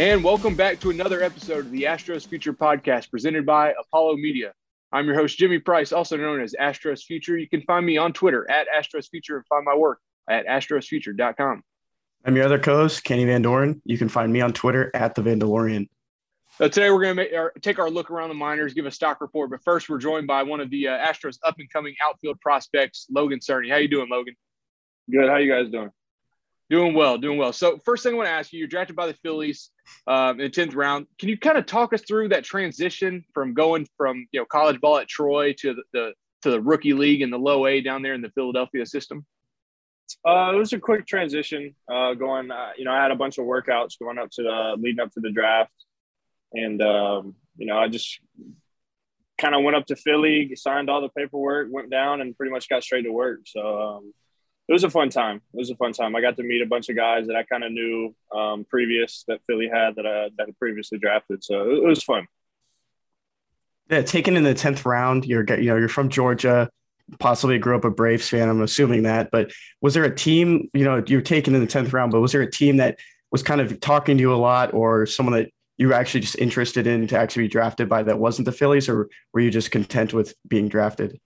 And welcome back to another episode of the Astros Future Podcast presented by Apollo Media. I'm your host, Jimmy Price, also known as Astros Future. You can find me on Twitter at Astros Future and find my work at astrosfuture.com. I'm your other co-host, Kenny Van Doren. You can find me on Twitter at the Vandalorian. So today we're going to take our look around the minors, give a stock report. But first, we're joined by one of the uh, Astros up and coming outfield prospects, Logan Cerny. How you doing, Logan? Good. How you guys doing? Doing well, doing well. So first thing I want to ask you, you're drafted by the Phillies um, in the tenth round. Can you kind of talk us through that transition from going from you know college ball at Troy to the, the to the rookie league in the low A down there in the Philadelphia system? Uh, it was a quick transition. Uh, going, uh, you know, I had a bunch of workouts going up to the leading up to the draft, and um, you know, I just kind of went up to Philly, signed all the paperwork, went down, and pretty much got straight to work. So um, it was a fun time. It was a fun time. I got to meet a bunch of guys that I kind of knew um, previous that Philly had that I that had previously drafted. So it, it was fun. Yeah, taken in the tenth round. You're you know you're from Georgia, possibly grew up a Braves fan. I'm assuming that. But was there a team? You know, you're taken in the tenth round, but was there a team that was kind of talking to you a lot, or someone that you were actually just interested in to actually be drafted by that wasn't the Phillies, or were you just content with being drafted?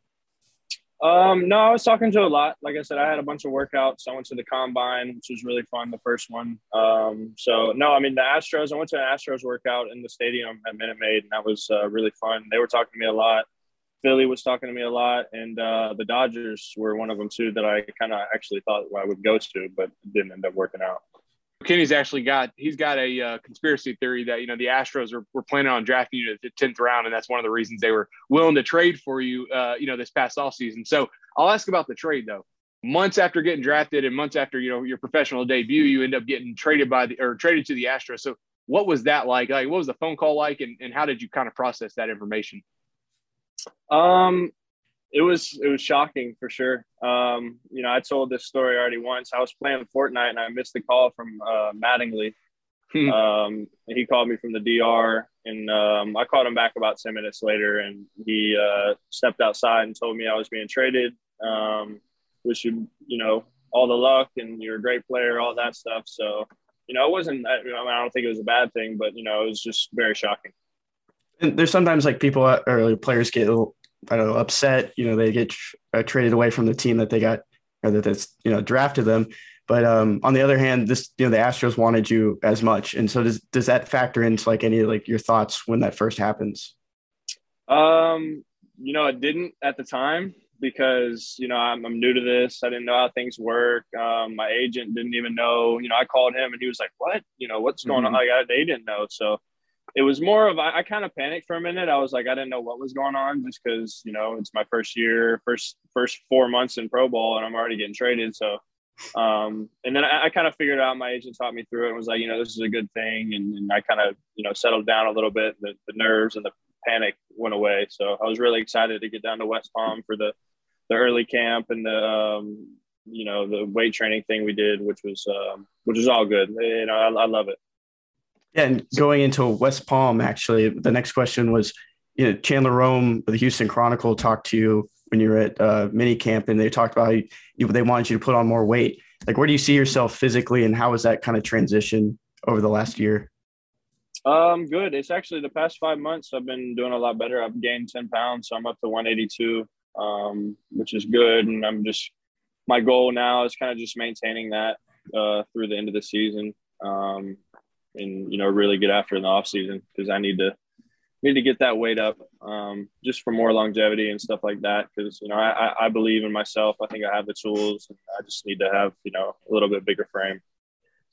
Um, no, I was talking to a lot. Like I said, I had a bunch of workouts. I went to the combine, which was really fun, the first one. Um, so no, I mean the Astros. I went to an Astros workout in the stadium at Minute Maid, and that was uh, really fun. They were talking to me a lot. Philly was talking to me a lot, and uh, the Dodgers were one of them too that I kind of actually thought I would go to, but didn't end up working out. Kenny's actually got he's got a uh, conspiracy theory that you know the Astros were, were planning on drafting you at the tenth round, and that's one of the reasons they were willing to trade for you, uh, you know, this past offseason. So I'll ask about the trade though. Months after getting drafted, and months after you know your professional debut, you end up getting traded by the or traded to the Astros. So what was that like? Like what was the phone call like, and, and how did you kind of process that information? Um, it was it was shocking for sure. Um, you know, I told this story already once. I was playing Fortnite and I missed the call from uh, Mattingly. Hmm. um, he called me from the DR, and um, I called him back about ten minutes later, and he uh, stepped outside and told me I was being traded. Um, wish you you know all the luck, and you're a great player, all that stuff. So you know, it wasn't. I, mean, I don't think it was a bad thing, but you know, it was just very shocking. And there's sometimes like people uh, or players get a little, I don't know upset. You know, they get uh, traded away from the team that they got or that that's you know drafted them. But um, on the other hand, this you know the Astros wanted you as much, and so does does that factor into like any like your thoughts when that first happens? Um, you know, it didn't at the time because you know I'm, I'm new to this. I didn't know how things work. Um, my agent didn't even know. You know, I called him and he was like, "What? You know, what's going on?" Mhm. Like I, they didn't know. So it was more of I, I kind of panicked for a minute. I was like, I didn't know what was going on just because you know it's my first year, first first four months in pro ball, and I'm already getting traded. So. Um, and then I, I kind of figured out my agent taught me through it and was like, you know, this is a good thing. And, and I kind of, you know, settled down a little bit. The, the nerves and the panic went away. So I was really excited to get down to West Palm for the, the early camp and the, um, you know, the weight training thing we did, which was, um, which was all good. You know, I, I love it. Yeah, and going into West Palm, actually, the next question was, you know, Chandler Rome, of the Houston Chronicle, talked to you when you were at uh, mini camp, and they talked about you, they wanted you to put on more weight. Like, where do you see yourself physically, and how has that kind of transition over the last year? Um, good. It's actually the past five months I've been doing a lot better. I've gained 10 pounds, so I'm up to 182, um, which is good. And I'm just, my goal now is kind of just maintaining that uh, through the end of the season. Um, and, you know, really get after in the off season because I need to, need to get that weight up um, just for more longevity and stuff like that. Because, you know, I, I believe in myself. I think I have the tools and I just need to have, you know, a little bit bigger frame.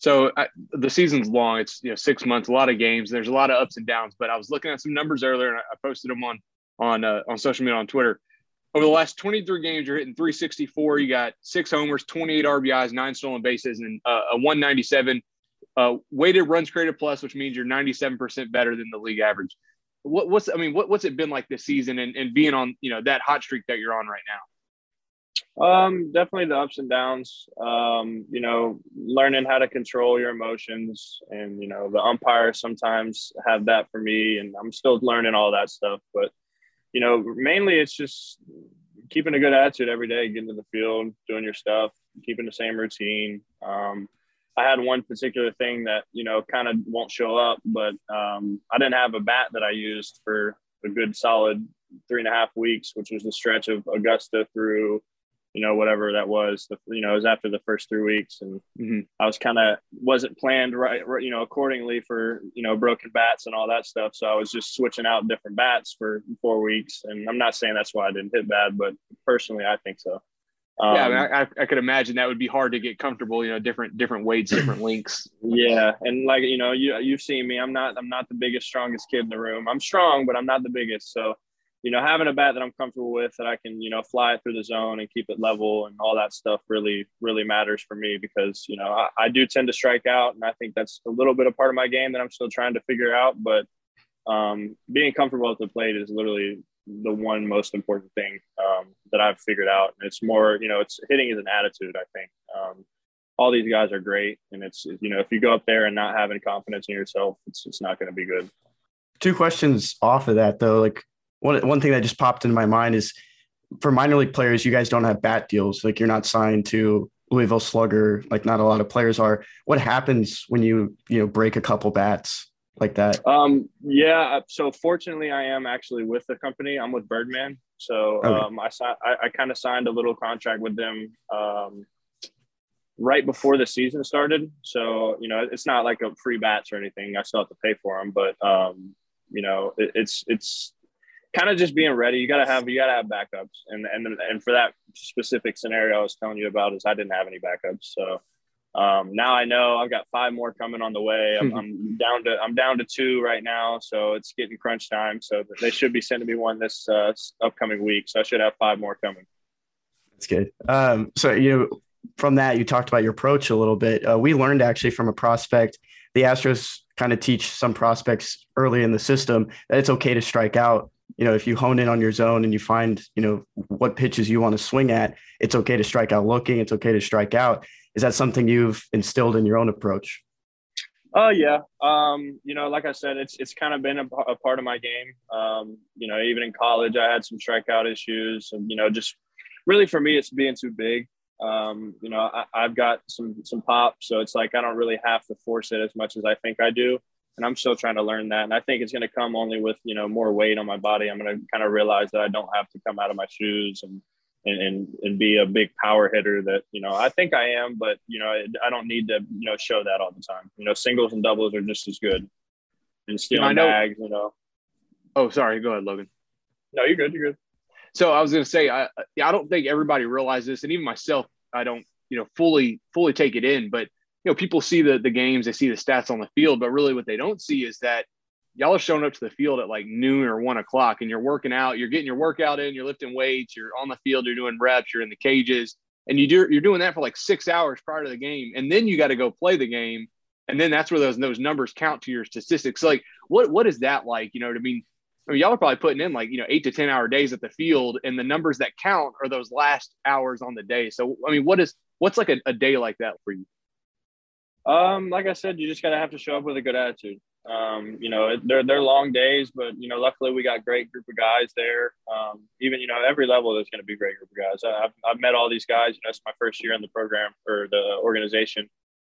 So I, the season's long. It's you know six months, a lot of games. There's a lot of ups and downs. But I was looking at some numbers earlier, and I posted them on on uh, on social media on Twitter. Over the last 23 games, you're hitting 364. You got six homers, 28 RBIs, nine stolen bases, and uh, a 197 uh, weighted runs created plus, which means you're 97% better than the league average. What, what's I mean, what, what's it been like this season and, and being on you know that hot streak that you're on right now? Um, definitely the ups and downs. Um, you know, learning how to control your emotions, and you know, the umpires sometimes have that for me, and I'm still learning all that stuff. But you know, mainly it's just keeping a good attitude every day, getting to the field, doing your stuff, keeping the same routine. Um, I had one particular thing that you know kind of won't show up, but um, I didn't have a bat that I used for a good solid three and a half weeks, which was the stretch of Augusta through, you know, whatever that was. The, you know, it was after the first three weeks, and mm-hmm. I was kind of wasn't planned right, right, you know, accordingly for you know broken bats and all that stuff. So I was just switching out different bats for four weeks, and I'm not saying that's why I didn't hit bad, but personally, I think so. Um, yeah, I, mean, um, I, I, could imagine that would be hard to get comfortable. You know, different different weights, different links. Yeah, and like you know, you you've seen me. I'm not I'm not the biggest, strongest kid in the room. I'm strong, but I'm not the biggest. So, you know, having a bat that I'm comfortable with, that I can you know fly it through the zone and keep it level and all that stuff really really matters for me because you know I, I do tend to strike out, and I think that's a little bit of part of my game that I'm still trying to figure out. But um, being comfortable at the plate is literally the one most important thing um, that I've figured out. And it's more, you know, it's hitting is an attitude. I think um, all these guys are great, and it's you know, if you go up there and not having confidence in yourself, it's it's not going to be good. Two questions off of that though, like one one thing that just popped into my mind is for minor league players, you guys don't have bat deals. Like you're not signed to Louisville Slugger. Like not a lot of players are. What happens when you you know break a couple bats? Like that? Um, yeah. Uh, so fortunately, I am actually with the company. I'm with Birdman. So okay. um, I, I, I kind of signed a little contract with them um, right before the season started. So you know, it's not like a free bats or anything. I still have to pay for them, but um, you know, it, it's it's kind of just being ready. You gotta have you gotta have backups, and and and for that specific scenario I was telling you about is I didn't have any backups, so um, now I know I've got five more coming on the way. I'm, I'm, down to I'm down to two right now, so it's getting crunch time. So they should be sending me one this uh, upcoming week. So I should have five more coming. That's good. Um, so you know, from that, you talked about your approach a little bit. Uh, we learned actually from a prospect. The Astros kind of teach some prospects early in the system that it's okay to strike out. You know, if you hone in on your zone and you find, you know, what pitches you want to swing at, it's okay to strike out looking. It's okay to strike out is that something you've instilled in your own approach? Oh yeah, um, you know, like I said, it's it's kind of been a, a part of my game. Um, you know, even in college, I had some strikeout issues, and you know, just really for me, it's being too big. Um, you know, I, have got some some pop, so it's like I don't really have to force it as much as I think I do, and I'm still trying to learn that. And I think it's going to come only with you know more weight on my body. I'm going to kind of realize that I don't have to come out of my shoes and and, and, and be a big power hitter that you know I think I am, but you know I, I don't need to you know show that all the time. You know, singles and doubles are just as good. And stealing you know, bags, you know. Oh, sorry. Go ahead, Logan. No, you're good. You're good. So I was going to say, I I don't think everybody realizes this, and even myself, I don't you know fully fully take it in. But you know, people see the the games, they see the stats on the field, but really what they don't see is that y'all are showing up to the field at like noon or one o'clock and you're working out, you're getting your workout in, you're lifting weights, you're on the field, you're doing reps, you're in the cages, and you do you're doing that for like six hours prior to the game, and then you got to go play the game, and then that's where those those numbers count to your statistics. So like, what what is that like? You know what I mean? I mean, y'all are probably putting in like you know eight to ten hour days at the field, and the numbers that count are those last hours on the day. So I mean, what is what's like a, a day like that for you? Um, like I said, you just gotta have to show up with a good attitude. Um, you know, they're they're long days, but you know, luckily we got great group of guys there. Um, even you know, every level there's going to be a great group of guys. I've I've met all these guys. You know, it's my first year in the program or the organization,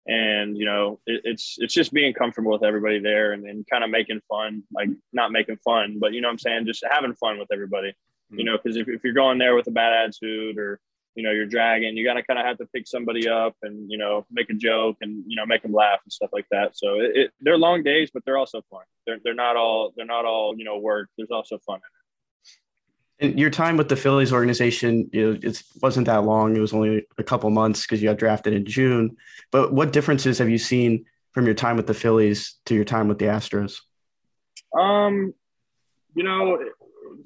and you know, it, it's it's just being comfortable with everybody there and, and kind of making fun, like not making fun, but you know, I'm saying just having fun with everybody. Mm-hmm. You know, because if if you're going there with a bad attitude or you know you're dragging you gotta kind of have to pick somebody up and you know make a joke and you know make them laugh and stuff like that. So it, it, they're long days but they're also fun. They're, they're not all they're not all you know work. There's also fun in it. And your time with the phillies organization you know, it wasn't that long. It was only a couple months because you got drafted in june. But what differences have you seen from your time with the phillies to your time with the astros? Um you know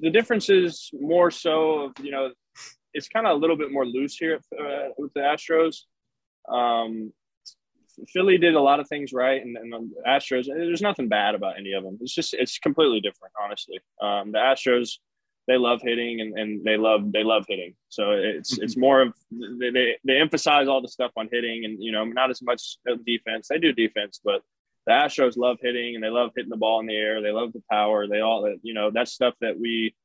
the difference is more so of you know it's kind of a little bit more loose here uh, with the Astros. Um, Philly did a lot of things right, and, and the Astros. There's nothing bad about any of them. It's just it's completely different, honestly. Um, the Astros, they love hitting and, and they love they love hitting. So it's Mm-hmm. it's more of they, they they emphasize all the stuff on hitting and you know not as much defense. They do defense, but the Astros love hitting and they love hitting the ball in the air. They love the power. They all you know that's stuff that we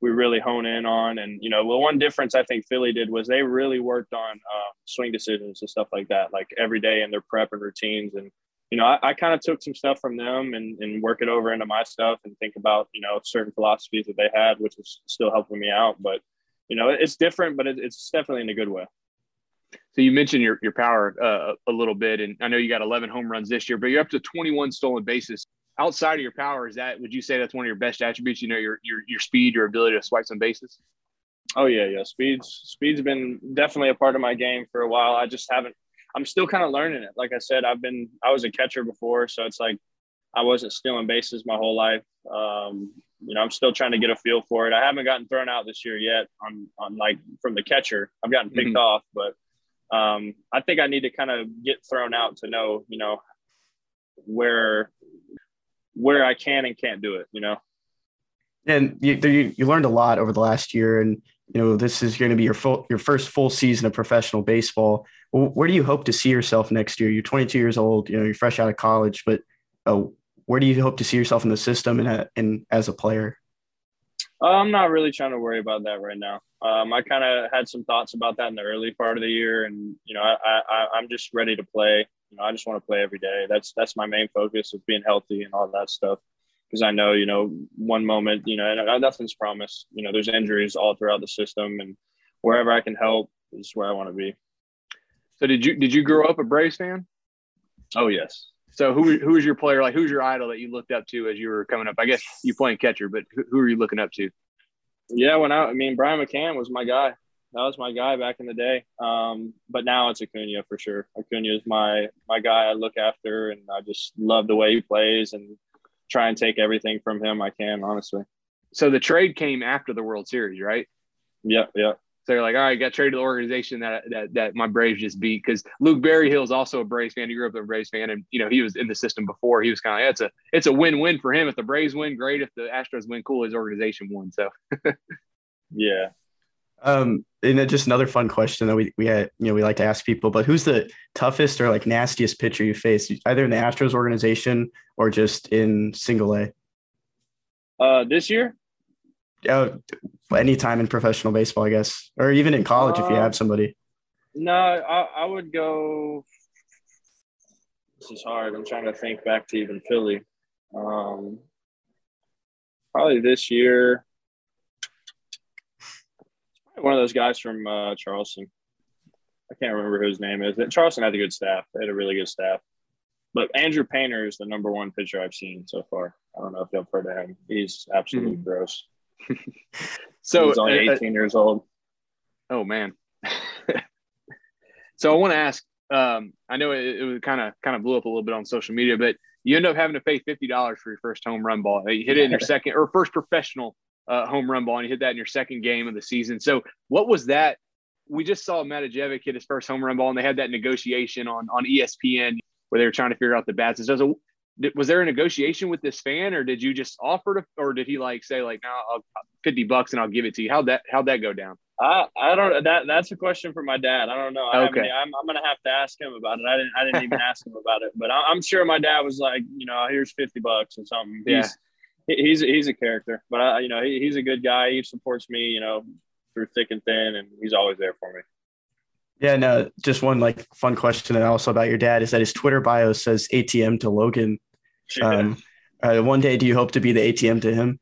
we really hone in on. And you know, the one difference I think Philly did was they really worked on um, swing decisions and stuff like that, like every day in their prep and routines. And you know, I, I kind of took some stuff from them and, and work it over into my stuff and think about you know certain philosophies that they had, which is still helping me out. But you know, it's different, but it, it's definitely in a good way. So you mentioned your your power uh, a little bit, and I know you got 11 home runs this year, but you're up to 21 stolen bases. Outside of your power, is that would you say that's one of your best attributes? You know, your your your speed, your ability to swipe some bases. Oh yeah, yeah. Speed's speed's been definitely a part of my game for a while. I just haven't. I'm still kind of learning it. Like I said, I've been I was a catcher before, so it's like I wasn't stealing bases my whole life. Um, you know, I'm still trying to get a feel for it. I haven't gotten thrown out this year yet on on like from the catcher. I've gotten picked Mhm. off, but um, I think I need to kind of get thrown out to know, you know, where where I can and can't do it. You know. And you, you you learned a lot over the last year, and you know this is going to be your full your first full season of professional baseball. Where do you hope to see yourself next year? You're 22 years old. You know you're fresh out of college, but uh, where do you hope to see yourself in the system and uh, and as a player? Uh, I'm not really trying to worry about that right now. Um, I kind of had some thoughts about that in the early part of the year, and you know, I, I I'm just ready to play. You know, I just want to play every day. That's that's my main focus of being healthy and all that stuff. Because I know, you know, one moment, you know, and nothing's promised. You know, there's injuries all throughout the system, and wherever I can help is where I want to be. So did you did you grow up a Braves fan? Oh yes. So who who was your player? Like who's your idol that you looked up to as you were coming up? I guess you playing catcher, but who, who are you looking up to? Yeah, when I, I mean, Brian McCann was my guy. That was my guy back in the day. Um, but now it's Acuna for sure. Acuna is my my guy. I look after, and I just love the way he plays and try and take everything from him I can. Honestly. So the trade came after the World Series, right? Yep. Yep. So you're like, all right, got traded to the organization that that, that my Braves just beat because Luke Berryhill is also a Braves fan. He grew up a Braves fan, and you know he was in the system before. He was kind of yeah, it's a it's a win win for him. If the Braves win, great. If the Astros win, cool. His organization won. So Yeah. Um, and then just another fun question that we we had, you know, we like to ask people, but who's the toughest or like nastiest pitcher you faced, either in the Astros organization or just in single A? Uh, this year. Uh, anytime in professional baseball, I guess, or even in college if you Uh, have somebody. No, I, I would go. This is hard. I'm trying to think back to even Philly. Um, probably this year. One of those guys from uh, Charleston. I can't remember whose name is. Charleston had a good staff. They had a really good staff. But Andrew Painter is the number one pitcher I've seen so far. I don't know if you've heard of him. He's absolutely gross. so He's only uh, 18 years old. Oh man. so I want to ask. Um, I know it, it was kind of kind of blew up a little bit on social media, but you end up having to pay fifty dollars for your first home run ball. You hit it in your second or first professional uh, home run ball, and you hit that in your second game of the season. So what was that? We just saw Matijevic hit his first home run ball, and they had that negotiation on on ESPN where they were trying to figure out the bats. Does a was there a negotiation with this fan, or did you just offer to, or did he like say like, "No, I'll, fifty bucks and I'll give it to you"? How'd that how'd that go down? I, I don't that that's a question for my dad. I don't know. I Okay. I'm, I'm gonna have to ask him about it. I didn't I didn't even ask him about it, but I, I'm sure my dad was like, you know, here's fifty bucks or something. Yeah. He's he- he's he's a character, but I you know he, he's a good guy. He supports me, you know, through thick and thin, and he's always there for me. Yeah, no, just one like fun question and also about your dad is that his Twitter bio says ATM to Logan. Um, uh, one day, do you hope to be the ATM to him?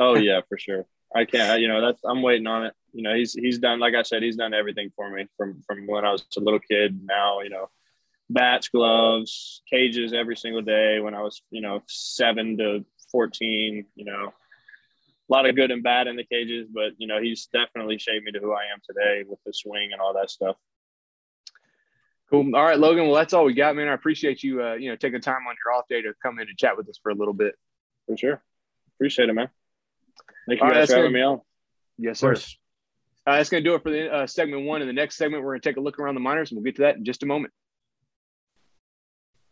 oh yeah, for sure. I can't. You know, that's I'm waiting on it. You know, he's he's done. Like I said, he's done everything for me from from when I was a little kid. Now, you know, bats, gloves, cages every single day. When I was, you know, seven to fourteen. You know, a lot of good and bad in the cages, but you know, he's definitely shaped me to who I am today with the swing and all that stuff. Cool. All right, Logan. Well, that's all we got, man. I appreciate you, uh, you know, taking time on your off day to come in and chat with us for a little bit. For sure. Appreciate it, man. Thank you All right, guys that's for having good. me on. Yes, sir. Uh, that's going to do it for the uh, segment one. In the next segment, we're going to take a look around the minors, and we'll get to that in just a moment.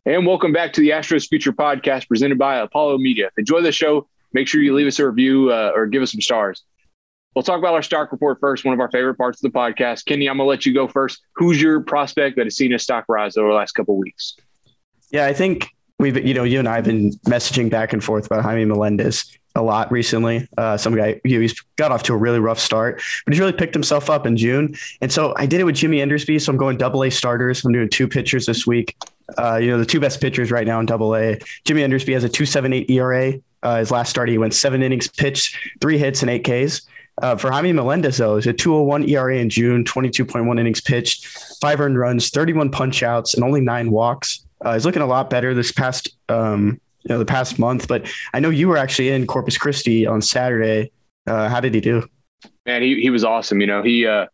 And welcome back to the Astros Future Podcast presented by Apollo Media. Enjoy the show, make sure you leave us a review uh, or give us some stars. We'll talk about our stock report first, one of our favorite parts of the podcast. Kenny, I'm going to let you go first. Who's your prospect that has seen a stock rise over the last couple weeks? Yeah, I think we've, you know, you and I have been messaging back and forth about Jaime Melendez a lot recently. Uh, some guy, you know, he's got off to a really rough start, but he's really picked himself up in June. And so I did it with Jimmy Endersby. So I'm going double A starters. I'm doing two pitchers this week. Uh, you know, the two best pitchers right now in double A. Jimmy Endersby has a 278 ERA. Uh, his last start, he went seven innings pitched, three hits, and eight Ks. Uh, for Jaime Melendez, though, is a 201 ERA in June, 22.1 innings pitched, five earned runs, 31 punch outs, and only nine walks. Uh, he's looking a lot better this past, um, you know, the past month. But I know you were actually in Corpus Christi on Saturday. Uh, how did he do? Man, he, he was awesome. You know, he uh,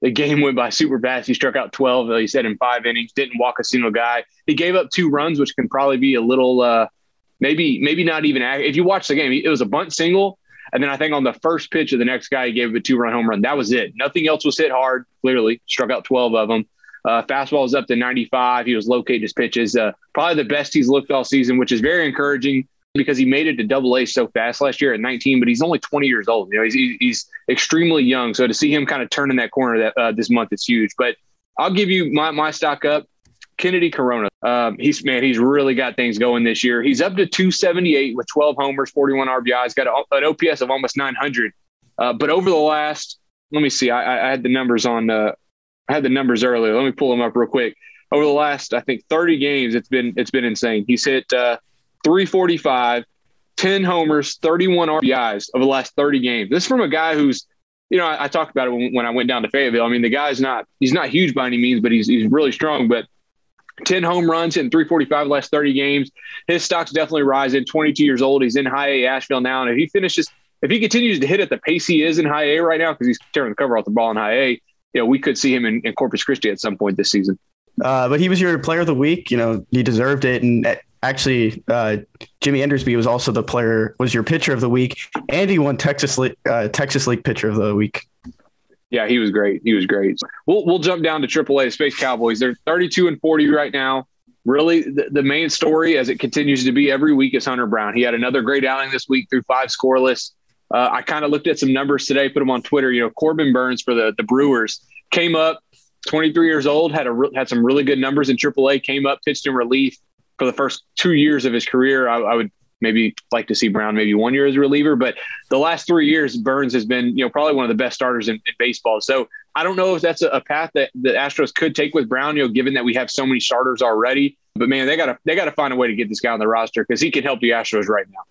the game went by super fast. He struck out 12, he said, in five innings, didn't walk a single guy. He gave up two runs, which can probably be a little, uh, maybe, maybe not even. If you watch the game, it was a bunt single and then I think on the first pitch of the next guy, he gave a two run home run. That was it. Nothing else was hit hard, clearly. Struck out 12 of them. Uh, fastball was up to 95. He was locating his pitches. Uh, probably the best he's looked all season, which is very encouraging because he made it to double A so fast last year at 19, but he's only 20 years old. You know, he's, he's extremely young. So to see him kind of turn in that corner that uh, this month is huge. But I'll give you my, my stock up. Kennedy Corona. Um, he's man, he's really got things going this year. He's up to 278 with 12 homers, 41 RBIs, got a, an OPS of almost 900. Uh, but over the last, let me see, I, I had the numbers on. Uh, I had the numbers earlier. Let me pull them up real quick. Over the last, I think, 30 games, it's been it's been insane. He's hit uh, 345, 10 homers, 31 RBIs over the last 30 games. This is from a guy who's you know, I, I, talked about it when, when, I went down to Fayetteville. I mean, the guy's not he's not huge by any means, but he's he's really strong. But 10 home runs in 345 last 30 games. His stock's definitely rising. 22 years old. He's in high A Asheville now. And if he finishes, if he continues to hit at the pace he is in high A right now, because he's tearing the cover off the ball in high A, you know, we could see him in, in Corpus Christi at some point this season. Uh, but he was your player of the week. You know, he deserved it. And actually, uh, Jimmy Endersby was also the player, was your pitcher of the week. And he won Texas, uh, Texas League pitcher of the week. Yeah, he was great. He was great. We'll we'll jump down to AAA Space Cowboys. They're 32 and 40 right now. Really, the, the main story, as it continues to be every week, is Hunter Brown. He had another great outing this week through five scoreless. Uh, I kind of looked at some numbers today, put them on Twitter. You know, Corbin Burnes for the the Brewers came up, 23 years old, had a had some really good numbers in AAA. Came up, pitched in relief for the first two years of his career. I, I would maybe like to see Brown maybe one year as a reliever, but the last three years, Burnes has been, you know, probably one of the best starters in, in baseball. So I don't know if that's a, a, path that the Astros could take with Brown, you know, given that we have so many starters already. But man, they gotta they gotta find a way to get this guy on the roster because he can help the Astros right now.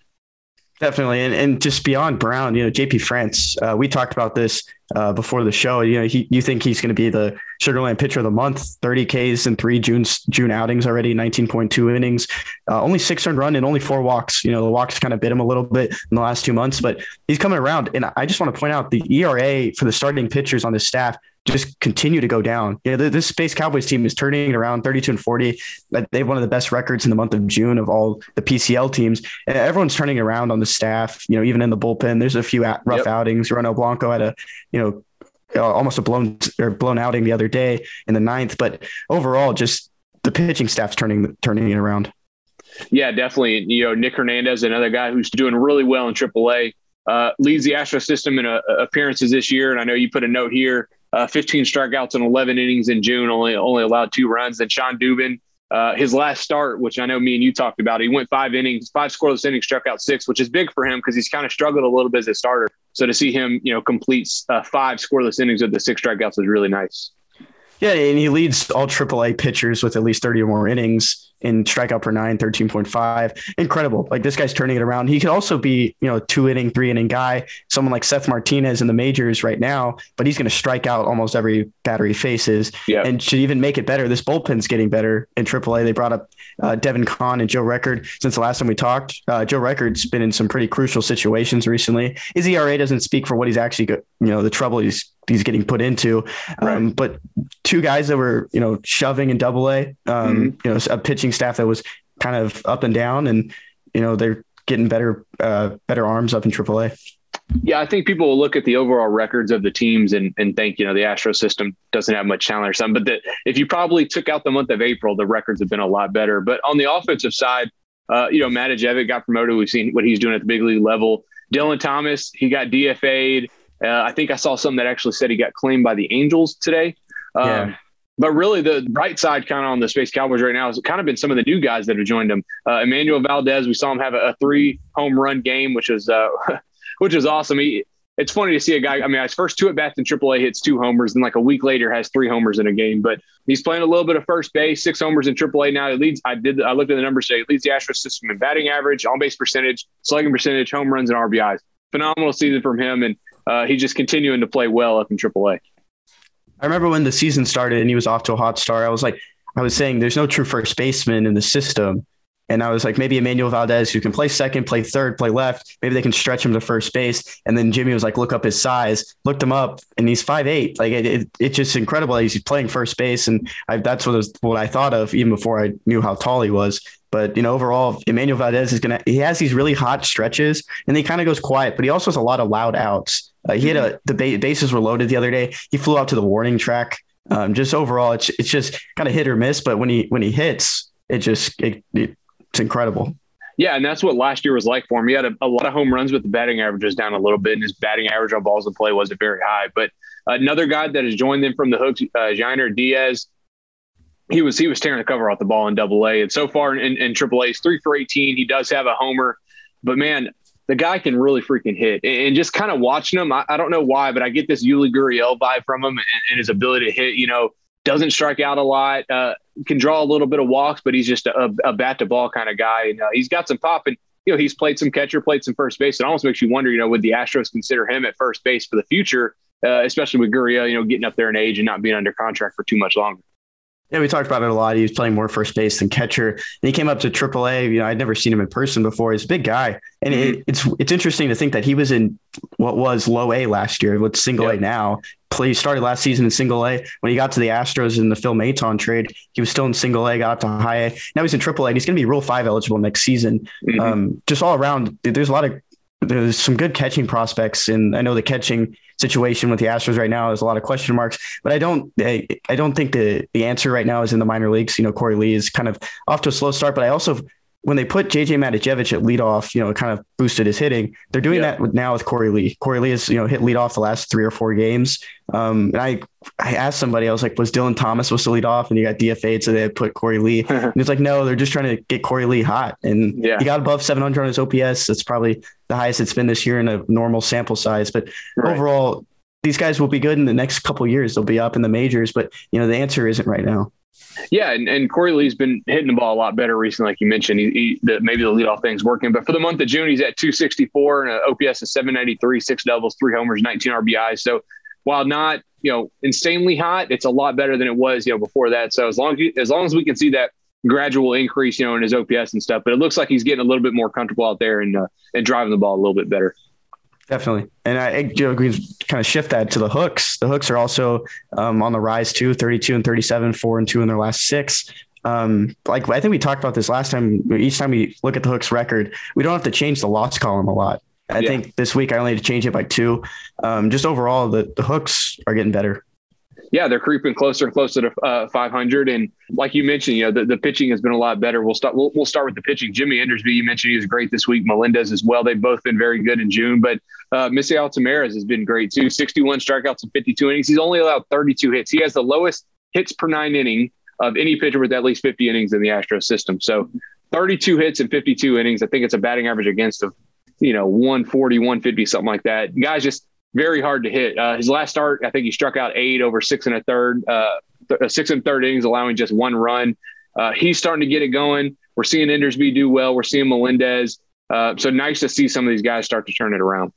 Definitely, and and just beyond Brown, you know, JP France. Uh, we talked about this uh, before the show. You know, he, you think he's going to be the Sugarland pitcher of the month? Thirty Ks in three June June outings already, nineteen point two innings, uh, only six earned run and only four walks. You know, the walks kind of bit him a little bit in the last two months, but he's coming around. And I just want to point out the ERA for the starting pitchers on the staff just continue to go down. Know, this Space Cowboys team is turning around 32 and 40. They have one of the best records in the month of June of all the PCL teams. Everyone's turning around on the staff, you know, even in the bullpen. There's a few rough yep. outings. Ronel Blanco had a, you know, almost a blown or blown outing the other day in the ninth. But overall, just the pitching staff's turning turning it around. Yeah, definitely. You know, Nick Hernandez, another guy who's doing really well in AAA, uh, leads the Astro system in uh, appearances this year. And I know you put a note here uh, 15 strikeouts in 11 innings in June, only only allowed two runs. Then Shawn Dubin, uh, his last start, which I know me and you talked about, he went five innings, five scoreless innings, struck out six, which is big for him because he's kind of struggled a little bit as a starter. So to see him, you know, complete uh, five scoreless innings with the six strikeouts is really nice. Yeah, and he leads all AAA pitchers with at least 30 or more innings in strikeout per nine, 13.5. Incredible. Like this guy's turning it around. He could also be, you know, two inning, three inning guy, someone like Seth Martinez in the majors right now, but he's going to strike out almost every batter he faces. Yeah. And should even make it better. This bullpen's getting better in AAA. They brought up uh, Devin Conn and Joe Record since the last time we talked. Uh, Joe Record's been in some pretty crucial situations recently. His ERA doesn't speak for what he's actually, you know, the trouble he's he's getting put into. Right. Um, but two guys that were, you know, shoving in double A, um, mm-hmm. you know, a pitching staff that was kind of up and down and, you know, they're getting better, uh, better arms up in triple A. Yeah, I think people will look at the overall records of the teams and, and think, you know, the Astro system doesn't have much talent or something. But that if you probably took out the month of April, the records have been a lot better. But on the offensive side, uh, you know, Matijevic got promoted. We've seen what he's doing at the big league level. Dylan Thomas, he got DFA'd. Uh, I think I saw something that actually said he got claimed by the Angels today. Um, Yeah. But really, the bright side kind of on the Space Cowboys right now has kind of been some of the new guys that have joined them. Uh, Enmanuel Valdez, we saw him have a, a three home run game, which is uh, which is awesome. He, it's funny to see a guy. I mean, his first two at bats in AAA hits two homers, and like a week later has three homers in a game. But he's playing a little bit of first base, six homers in AAA now. He leads. I did. I looked at the numbers today. He leads the Astros system in batting average, on base percentage, slugging percentage, home runs, and RBIs. Phenomenal season from him, and uh, he's just continuing to play well up in AAA. I remember when the season started and he was off to a hot start. I was like, I was saying there's no true first baseman in the system. And I was like, maybe Enmanuel Valdez, who can play second, play third, play left. Maybe they can stretch him to first base. And then Jimmy was like, look up his size, looked him up, and he's 5'8. Like, it, it, it's just incredible. He's playing first base. And I, that's what, was, what I thought of even before I knew how tall he was. But, you know, overall, Enmanuel Valdez is to, he has these really hot stretches and he kind of goes quiet, but he also has a lot of loud outs. Uh, he had a, the ba- bases were loaded the other day. He flew out to the warning track. Um, just overall, it's, it's just kind of hit or miss. But when he, when he hits, it just, it, it, it's incredible. Yeah, and that's what last year was like for him. He had a, a, lot of home runs, but the batting average was down a little bit, and his batting average on balls in play wasn't very high. But another guy that has joined them from the hooks, uh, Yainer Diaz, he was he was tearing the cover off the ball in Double A, and so far in, in Triple A, he's three for eighteen. He does have a homer, but man, the guy can really freaking hit. And just kind of watching him, I, I don't know why, but I get this Yuli Gurriel vibe from him and, and, his ability to hit. You know, doesn't strike out a lot, uh, can draw a little bit of walks, but he's just a, a bat to ball kind of guy. And uh, he's got some pop. And, you know, he's played some catcher, played some first base. It almost makes you wonder, you know, would the Astros consider him at first base for the future, uh, especially with Gurriel, you know, getting up there in age and not being under contract for too much longer. Yeah, we talked about it a lot. He was playing more first base than catcher. And he came up to AAA. You know, I'd never seen him in person before. He's a big guy, and mm-hmm. it, it's it's interesting to think that he was in what was low A last year, what's single yep. A now. Play started last season in single A. When he got to the Astros in the Phil Maton trade, he was still in single A. Got up to high A. Now he's in Triple A. And he's going to be Rule Five eligible next season. Mm-hmm. Um, just all around, there's a lot of there's some good catching prospects, and I know the catching situation with the Astros right now is a lot of question marks. But I don't, I, I don't think the the answer right now is in the minor leagues. You know, Korey Lee is kind of off to a slow start, but I also when they put JJ Matijevic at leadoff, you know, it kind of boosted his hitting. They're doing yeah. that now with Korey Lee. Korey Lee has, you know, hit leadoff the last three or four games. Um, and I, I asked somebody, I was like, was Dylan Thomas supposed to lead off? And you got DFA'd, so they put Korey Lee. and it's like, no, they're just trying to get Korey Lee hot. And yeah. he got above 700 on his OPS. That's probably the highest it's been this year in a normal sample size. But right. overall, these guys will be good in the next couple years. They'll be up in the majors, but you know, the answer isn't right now. Yeah, and, and Korey Lee's been hitting the ball a lot better recently, like you mentioned. He, he the, maybe the leadoff thing's working, but for the month of June, he's at 264 and an OPS of 793, six doubles, three homers, 19 RBIs. So while not you know insanely hot, it's a lot better than it was you know before that. So as long as as long as we can see that gradual increase, you know, in his OPS and stuff, but it looks like he's getting a little bit more comfortable out there and uh, and driving the ball a little bit better. Definitely. And I, you know, we kind of shift that to the hooks. The hooks are also um, on the rise too, 32 and 37, four and two in their last six. Um, like I think we talked about this last time. Each time we look at the hooks record, we don't have to change the loss column a lot. I yeah. think this week I only had to change it by two. Um, just overall, the, the hooks are getting better yeah, they're creeping closer and closer to uh, 500. And like you mentioned, you know, the, the pitching has been a lot better. We'll start. We'll, we'll start with the pitching. Jimmy Endersby, you mentioned he was great this week. Melendez as well. They've both been very good in June. But uh, Misael Tamarez has been great too. 61 strikeouts in 52 innings. He's only allowed 32 hits. He has the lowest hits per nine inning of any pitcher with at least 50 innings in the Astros system. So 32 hits in 52 innings. I think it's a batting average against of you know 140, 150, something like that. Guys just very hard to hit. Uh, his last start, I think he struck out eight over six and a third, uh, th- six and third innings, allowing just one run. Uh, he's starting to get it going. We're seeing Endersby do well. We're seeing Melendez. Uh, so nice to see some of these guys start to turn it around.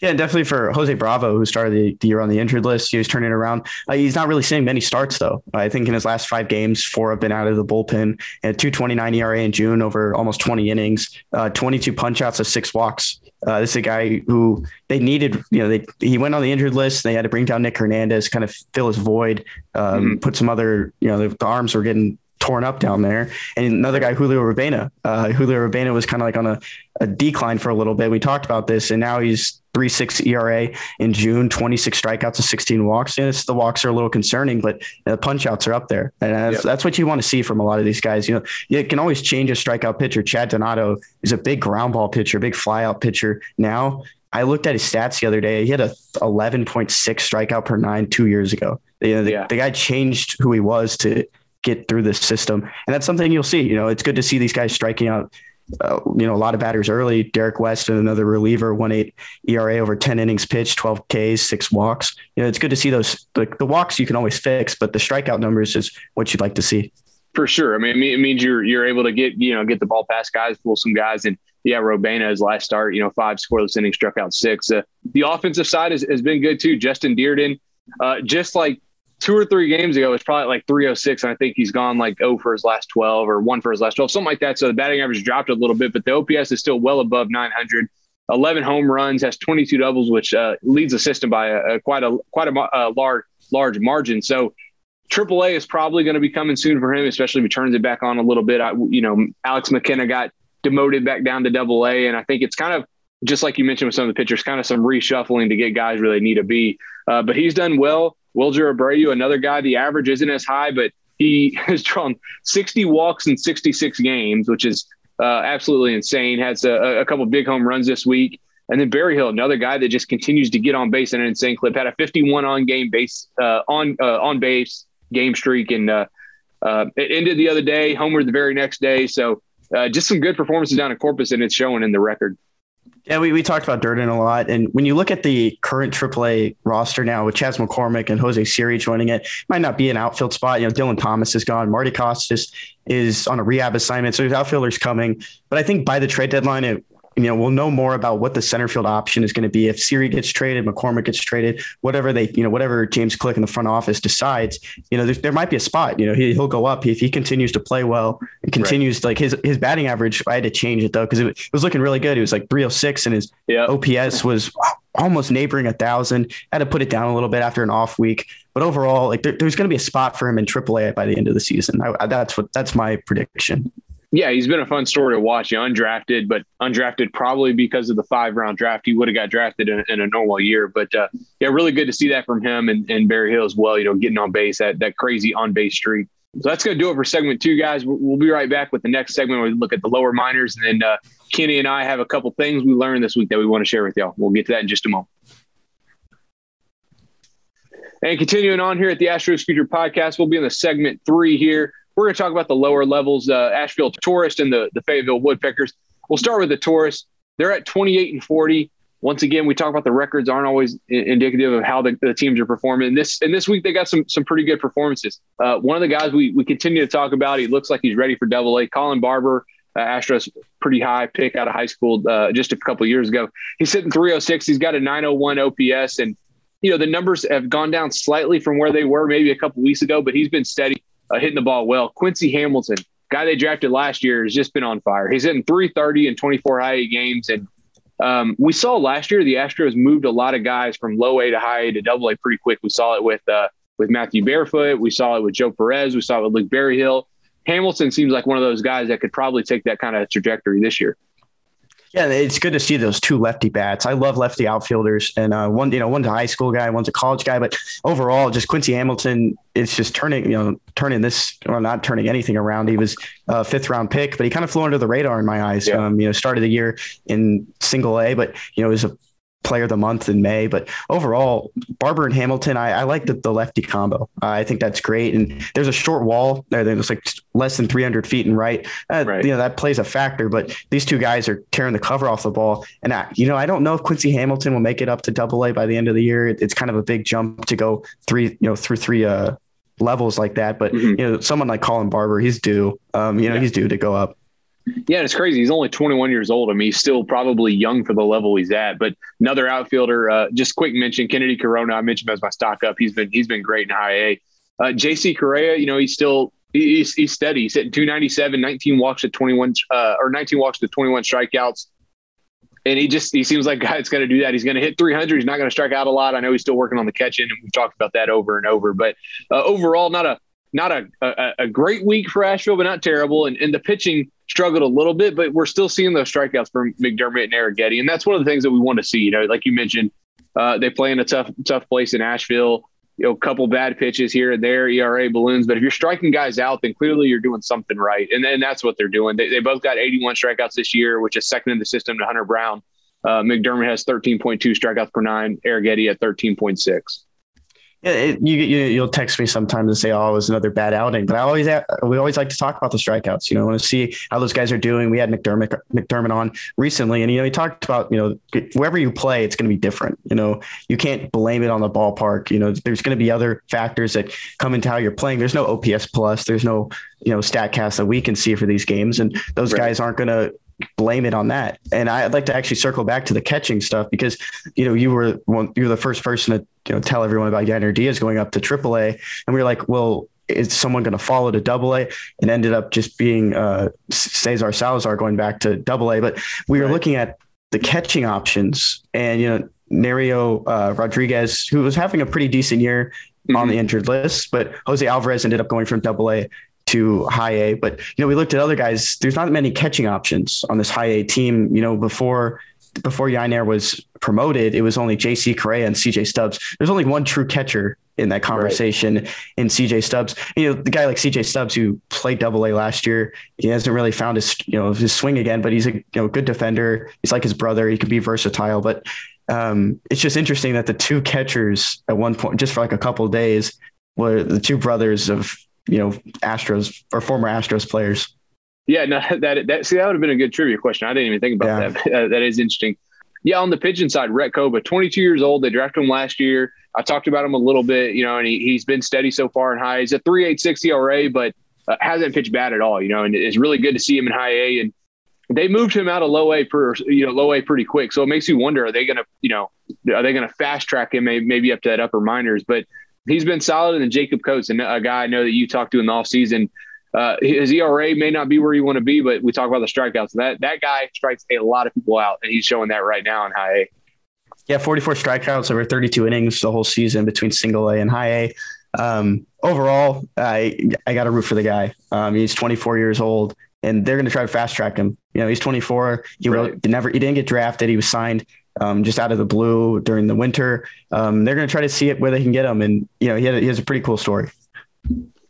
Yeah, definitely for Jose Bravo, who started the, the year on the injured list. He was turning around. Uh, he's not really seeing many starts, though. I think in his last five games, four have been out of the bullpen. and 229 ERA in June over almost 20 innings, uh, 22 punchouts of six walks. Uh, this is a guy who they needed, you know, they he went on the injured list. They had to bring down Nick Hernandez, kind of fill his void, um, mm-hmm. put some other, you know, the, the arms were getting torn up down there. And another guy, Julio Robaina. Uh, Julio Robaina was kind of like on a, a, decline for a little bit. We talked about this, and now he's three six ERA in June, 26 strikeouts and 16 walks. And it's, the walks are a little concerning, but the punch outs are up there. And that's, yep. that's what you want to see from a lot of these guys. You know, you can always change a strikeout pitcher. Chad Donato is a big ground ball pitcher, big flyout pitcher. Now, I looked at his stats the other day. He had a 11.6 strikeout per nine two years ago. You know, the, yeah. the guy changed who he was to get through this system. And that's something you'll see. You know, it's good to see these guys striking out uh, you know, a lot of batters early. Derek West and another reliever, one eight ERA over 10 innings pitched, 12 Ks, six walks. You know, it's good to see those. The, the walks you can always fix, but the strikeout numbers is what you'd like to see. For sure. I mean, it means you're you're able to get you know get the ball past guys, pull some guys, and yeah, Robaina's last start, you know, five scoreless innings, struck out six. Uh, the offensive side has, has been good too. Justin Dearden, uh, just like two or three games ago, it's probably like 306. And I think he's gone like 0 for his last 12 or 1 for his last 12, something like that. So the batting average dropped a little bit, but the OPS is still well above 900. 11 home runs, has 22 doubles, which uh, leads the system by a, a quite a quite a, a, large large margin. So AAA is probably going to be coming soon for him, especially if he turns it back on a little bit. I, you know, Alex McKenna got demoted back down to Double A, and I think it's kind of just like you mentioned with some of the pitchers, kind of some reshuffling to get guys where they need to be. Uh, but he's done well. Wilyer Abreu, another guy, the average isn't as high, but he has drawn 60 walks in 66 games, which is uh, absolutely insane. Has a, a couple big home runs this week. And then Berryhill, another guy that just continues to get on base at an insane clip, had a 51 on game base uh, on uh, on base game streak, and uh, uh, it ended the other day. Homer the very next day. So uh, just some good performances down in Corpus, and it's showing in the record. Yeah, we, we talked about Dearden a lot. And when you look at the current AAA roster now with Chas McCormick and Jose Siri joining it, might not be an outfield spot. You know, Dylan Thomas is gone. Marty Costes is on a rehab assignment. So there's outfielders coming. But I think by the trade deadline, it you know, we'll know more about what the center field option is going to be if Siri gets traded, McCormick gets traded, whatever they, you know, whatever James Click in the front office decides. You know, there might be a spot. You know, he, will go up if he continues to play well and continues right. like his his batting average. I had to change it though because it, it, was looking really good. It was like 306 and his yep. OPS was almost neighboring a thousand. Had to put it down a little bit after an off week, but overall, like there, there's going to be a spot for him in AAA by the end of the season. I, that's what that's my prediction yeah, he's been a fun story to watch. You undrafted, but undrafted probably because of the five round draft. He would have got drafted in, in, a normal year. But uh, yeah, really good to see that from him and, and Berryhill as well. You know, getting on base that that crazy on base streak. So that's going to do it for segment two, guys. We'll be right back with the next segment where we look at the lower minors. And then uh, Kenny and I have a couple things we learned this week that we want to share with y'all. We'll get to that in just a moment. And continuing on here at the Astros Future Podcast, we'll be in the segment three here. We're going to talk about the lower levels, uh, Asheville Tourist and the, the Fayetteville Woodpeckers. We'll start with the Tourist. They're at 28 and 40. Once again, we talk about the records aren't always indicative of how the, the, teams are performing. And this and this week they got some some pretty good performances. Uh, one of the guys we we continue to talk about, he looks like he's ready for Double A. Colin Barber, uh, Astros pretty high pick out of high school uh, just a couple years ago. He's sitting 306. He's got a 901 OPS, and you know the numbers have gone down slightly from where they were maybe a couple weeks ago, but he's been steady uh, hitting the ball well. Quincy Hamilton, guy they drafted last year, has just been on fire. He's hitting 330 in 24 high A games. And um, we saw last year the Astros moved a lot of guys from low A to high A to double A pretty quick. We saw it with uh, with Matthew Barefoot. We saw it with Joe Perez. We saw it with Luke Berryhill. Hamilton seems like one of those guys that could probably take that kind of trajectory this year. Yeah, it's good to see those two lefty bats. I love lefty outfielders, and uh, one, you know, one's a high school guy, one's a college guy, but overall, just Quincy Hamilton, is just turning, you know, turning this, or not turning anything around. He was a fifth round pick, but he kind of flew under the radar in my eyes. Yeah. Um, you know, started the year in single A, but you know, was a player of the month in May. But overall, Barber and Hamilton, I, I like the, the lefty combo. Uh, I think that's great. And there's a short wall there. There's like less than 300 feet and right. Uh, right. You know, that plays a factor, but these two guys are tearing the cover off the ball. And I, you know, I don't know if Quincy Hamilton will make it up to double A by the end of the year. It's kind of a big jump to go three, you know, through three, uh, levels like that. But, mm-hmm. you know, someone like Colin Barber, he's due, um, you know, yeah. he's due to go up. Yeah, it's crazy. He's only 21 years old. I mean, he's still probably young for the level he's at. But another outfielder, uh, just quick mention, Kennedy Corona. I mentioned as my stock up. He's been he's been great in high A. Uh, JC Correa, you know, he's still he's, he's steady. He's hitting 297, 19 walks to 21 uh, or 19 walks to 21 strikeouts. And he just he seems like a guy that's going to do that. He's going to hit 300. He's not going to strike out a lot. I know he's still working on the catching, and we've talked about that over and over. But uh, overall, not a not a, a, a great week for Asheville, but not terrible. And, and the pitching struggled a little bit, but we're still seeing those strikeouts from McDermott and Arrighetti. And that's one of the things that we want to see. You know, like you mentioned, uh, they play in a tough, tough place in Asheville. You know, a couple bad pitches here and there, ERA balloons. But if you're striking guys out, then clearly you're doing something right. And then that's what they're doing. They, they both got 81 strikeouts this year, which is second in the system to Hunter Brown. Uh, McDermott has 13.2 strikeouts per nine. Arrighetti at 13.6. It, you, you will text me sometimes and say, "Oh, it was another bad outing." But I always we always like to talk about the strikeouts. You know, want to see how those guys are doing. We had McDermott McDermott on recently, and you know he talked about you know wherever you play, it's going to be different. You know, you can't blame it on the ballpark. You know, there's going to be other factors that come into how you're playing. There's no OPS plus. There's no you know Statcast that we can see for these games, and those right. guys aren't going to blame it on that. And I'd like to actually circle back to the catching stuff because you know you were one, you were the first person to you know tell everyone about Yainer Diaz going up to AAA, and we were like, well. Is someone going to follow to double A and ended up just being uh, Cesar Salazar going back to double A. But we were right. looking at the catching options and, you know, Nerio uh, Rodriguez, who was having a pretty decent year mm-hmm. on the injured list, but Jose Alvarez ended up going from double A to high A. But you know, we looked at other guys. There's not many catching options on this high A team. You know, before before Yainer was promoted, it was only JC Correa and CJ Stubbs. There's only one true catcher in that conversation right. in CJ Stubbs. You know, the guy like CJ Stubbs who played double A last year, he hasn't really found his, you know, his swing again, but he's a you know good defender. He's like his brother. He can be versatile, but um, it's just interesting that the two catchers at one point, just for like a couple days, were the two brothers of you know, Astros or former Astros players. Yeah, no, that that see that would have been a good trivia question. I didn't even think about yeah. that. that is interesting. Yeah, on the pigeon side, Rhett Kouba, 22 years old. They drafted him last year. I talked about him a little bit, you know, and he, he's been steady so far in high. He's a 3.86 ERA, but uh, hasn't pitched bad at all, you know, and it's really good to see him in high A. And they moved him out of low A per, you know, low A pretty quick. So it makes you wonder, are they going to, you know, are they going to fast track him maybe up to that upper minors? But he's been solid. And Jacob Coates, and a guy I know that you talked to in the offseason, uh, his ERA may not be where you want to be, but we talk about the strikeouts. That that guy strikes a lot of people out, and he's showing that right now in high A. Yeah, 44 strikeouts over 32 innings the whole season between single A and high A. Um, overall, I I got to root for the guy. Um, he's 24 years old, and they're going to try to fast track him. You know, he's 24. He right. never he didn't get drafted. He was signed um, just out of the blue during the winter. Um, they're going to try to see it where they can get him, and you know he, he has a pretty cool story.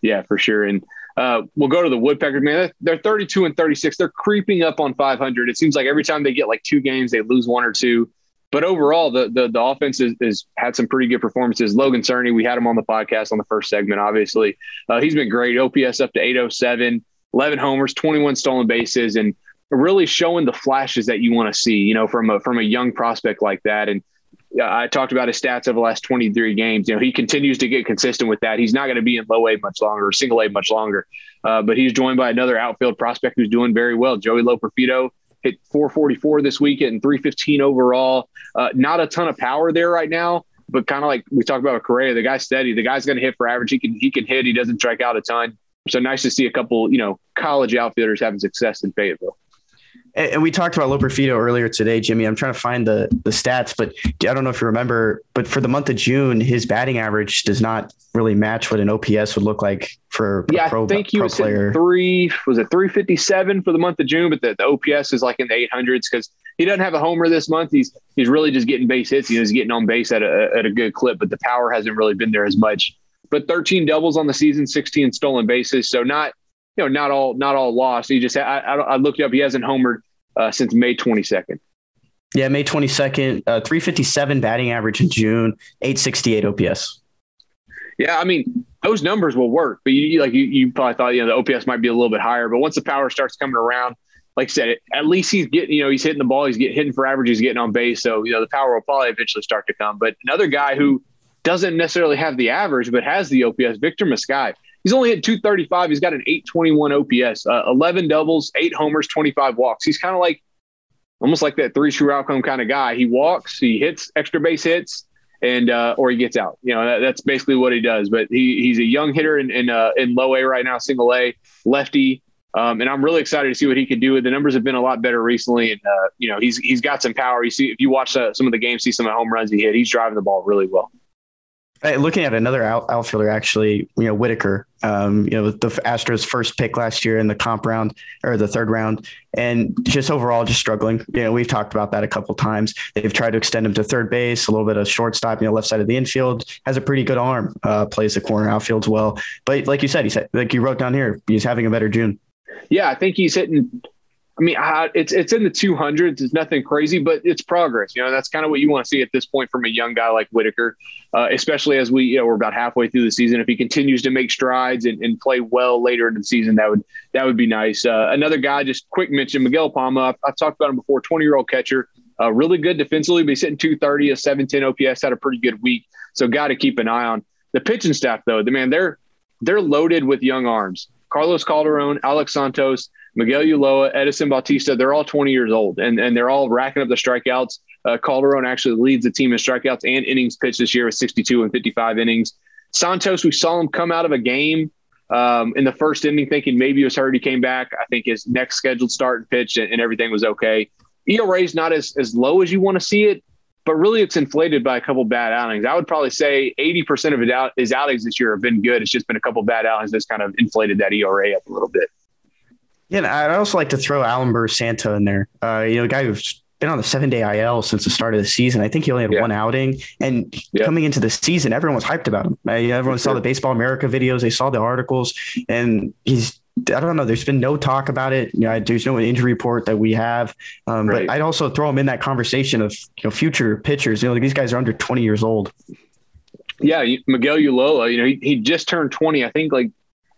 Yeah, for sure. And uh, we'll go to the Woodpeckers. Man, they're 32 and 36. They're creeping up on 500. It seems like every time they get like two games, they lose one or two. But overall, the the, the offense is had some pretty good performances. Logan Cerny, we had him on the podcast on the first segment. Obviously, uh, he's been great. OPS up to 807, 11 homers, 21 stolen bases, and really showing the flashes that you want to see, you know, from a from a young prospect like that. And I talked about his stats over the last 23 games. You know, he continues to get consistent with that. He's not going to be in low A much longer single A much longer. Uh, but he's joined by another outfield prospect who's doing very well. Joey Loperfido hit 444 this week and 315 overall. Uh, not a ton of power there right now, but kind of like we talked about with Correa, the guy's steady. The guy's going to hit for average. He can he can hit. He doesn't strike out a ton. So nice to see a couple, you know, college outfielders having success in Fayetteville. And we talked about Loperfido earlier today, Jimmy. I'm trying to find the the stats, but I don't know if you remember, but for the month of June, his batting average does not really match what an OPS would look like for yeah, a pro, I think he was player. three was it 357 for the month of June, but the, the OPS is like in the 800s because he doesn't have a homer this month. He's he's really just getting base hits. He's getting on base at a at a good clip, but the power hasn't really been there as much. But 13 doubles on the season, 16 stolen bases, so not you know, not all not all lost. He just I, I, looked it up. He hasn't homered uh, since May 22nd. Yeah, May 22nd, uh, 357 batting average in June, 868 OPS. Yeah, I mean those numbers will work, but you like you, you probably thought you know the OPS might be a little bit higher, but once the power starts coming around, like I said, at least he's getting you know he's hitting the ball, he's getting hitting for average, he's getting on base, so you know the power will probably eventually start to come. But another guy who doesn't necessarily have the average, but has the OPS, Victor Mascai. He's only hit 235. He's got an 821 OPS, uh, 11 doubles, eight homers, 25 walks. He's kind of like almost like that three true outcome kind of guy. He walks, he hits extra base hits, and uh, or he gets out. You know, that, that's basically what he does. But he he's a young hitter in in, uh, in low A right now, single A, lefty. Um, and I'm really excited to see what he can do. The numbers have been a lot better recently, and uh, you know he's he's got some power. You see, if you watch uh, some of the games, see some of the home runs he hit. He's driving the ball really well. Looking at another out, outfielder, actually, you know, Whitaker, um, you know, the Astros' first pick last year in the comp round or the third round, and just overall just struggling. You know, we've talked about that a couple times. They've tried to extend him to third base, a little bit of shortstop, you know, left side of the infield. Has a pretty good arm, uh, plays the corner outfield well. But like you said, he said, like you wrote down here, he's having a better June. Yeah, I think he's hitting I mean, it's it's in the 200s. It's nothing crazy, but it's progress. You know, that's kind of what you want to see at this point from a young guy like Whitaker, uh, especially as we, you know, we're about halfway through the season. If he continues to make strides and, and play well later in the season, that would that would be nice. Uh, another guy, just quick mention, Miguel Palma. I've, I've talked about him before. 20 year old catcher, uh, really good defensively, but he's hitting 230, a 710 OPS, had a pretty good week. So, got to keep an eye on the pitching staff, though. The man, they're they're loaded with young arms. Carlos Calderon, Alex Santos. Miguel Ulloa, Edison Bautista, they're all 20 years old and, and they're all racking up the strikeouts. Uh, Calderon actually leads the team in strikeouts and innings pitched this year with 62 and 55 innings. Santos, we saw him come out of a game um, in the first inning thinking maybe he was hurt. He came back. I think his next scheduled start and pitch and, and everything was okay. ERA is not as, as low as you want to see it, but really it's inflated by a couple bad outings. I would probably say 80% of his outings this year have been good. It's just been a couple bad outings that's kind of inflated that ERA up a little bit. Yeah, I'd also like to throw Alimber Santa in there. Uh, you know, a guy who's been on the seven day IL since the start of the season. I think he only had yeah. one outing. And yeah. coming into the season, everyone was hyped about him. Uh, everyone saw the Baseball America videos, they saw the articles, and he's. I don't know. There's been no talk about it. You know, there's no injury report that we have. Um, right. But I'd also throw him in that conversation of you know future pitchers. You know, these guys are under 20 years old. Yeah, Miguel Ulloa. You know, he, he just turned 20. I think like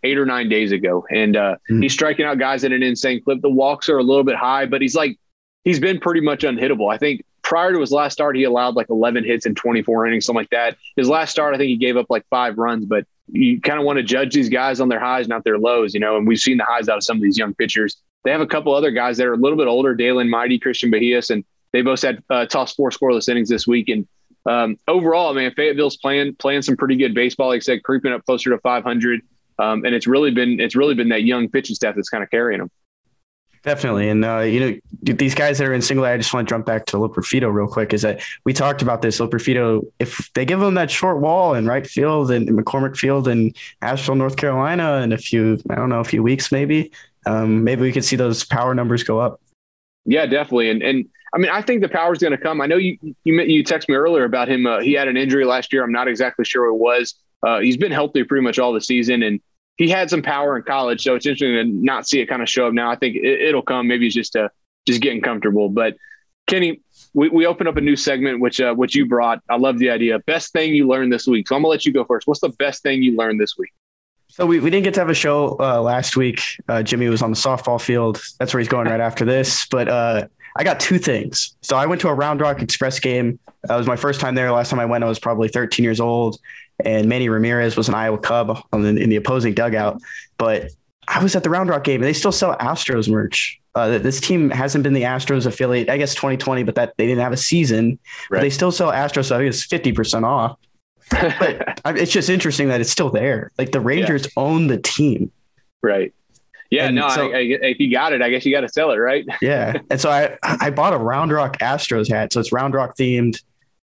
eight or nine days ago, and uh, mm-hmm. he's striking out guys at an insane clip. The walks are a little bit high, but he's like he's been pretty much unhittable. I think prior to his last start, he allowed like 11 hits in 24 innings, something like that. His last start, I think he gave up like five runs, but you kind of want to judge these guys on their highs, not their lows, you know. And we've seen the highs out of some of these young pitchers. They have a couple other guys that are a little bit older, Dalen Mighty, Christian Bahias, and they both had uh, toss four scoreless innings this week. And um, overall, man, Fayetteville's playing playing some pretty good baseball. Like I said, creeping up closer to 500. Um, and it's really been it's really been that young pitching staff that's kind of carrying them. Definitely. And, uh, you know, these guys that are in single A, I just want to jump back to Loperfido real quick is that we talked about this. Loperfido, if they give him that short wall in right field and McCormick Field in Asheville, North Carolina, in a few, I don't know, a few weeks maybe, um, maybe we could see those power numbers go up. Yeah, definitely. And, and I mean, I think the power is going to come. I know you, you, you texted me earlier about him. Uh, he had an injury last year. I'm not exactly sure what it was. Uh, he's been healthy pretty much all the season, and he had some power in college. So it's interesting to not see it kind of show up now. I think it, will come. Maybe it's just uh, just getting comfortable. But Kenny, we, we open up a new segment, which uh, which you brought. I love the idea. Best thing you learned this week. So I'm gonna let you go first. What's the best thing you learned this week? So we, we didn't get to have a show uh, last week. Uh, Jimmy was on the softball field. That's where he's going right after this. But uh, I got two things. So I went to a Round Rock Express game. That was my first time there. Last time I went, I was probably 13 years old and Manny Ramirez was an Iowa Cub the, in the opposing dugout. But I was at the Round Rock game, and they still sell Astros merch. Uh, this team hasn't been the Astros affiliate, I guess 2020, but that they didn't have a season. Right. But they still sell Astros, so I think it's 50% off. but it's just interesting that it's still there. Like the Rangers yeah. own the team. Right. Yeah, and no, so, I, I, if you got it, I guess you got to sell it, right? yeah. And so I, I bought a Round Rock Astros hat. So it's Round Rock themed.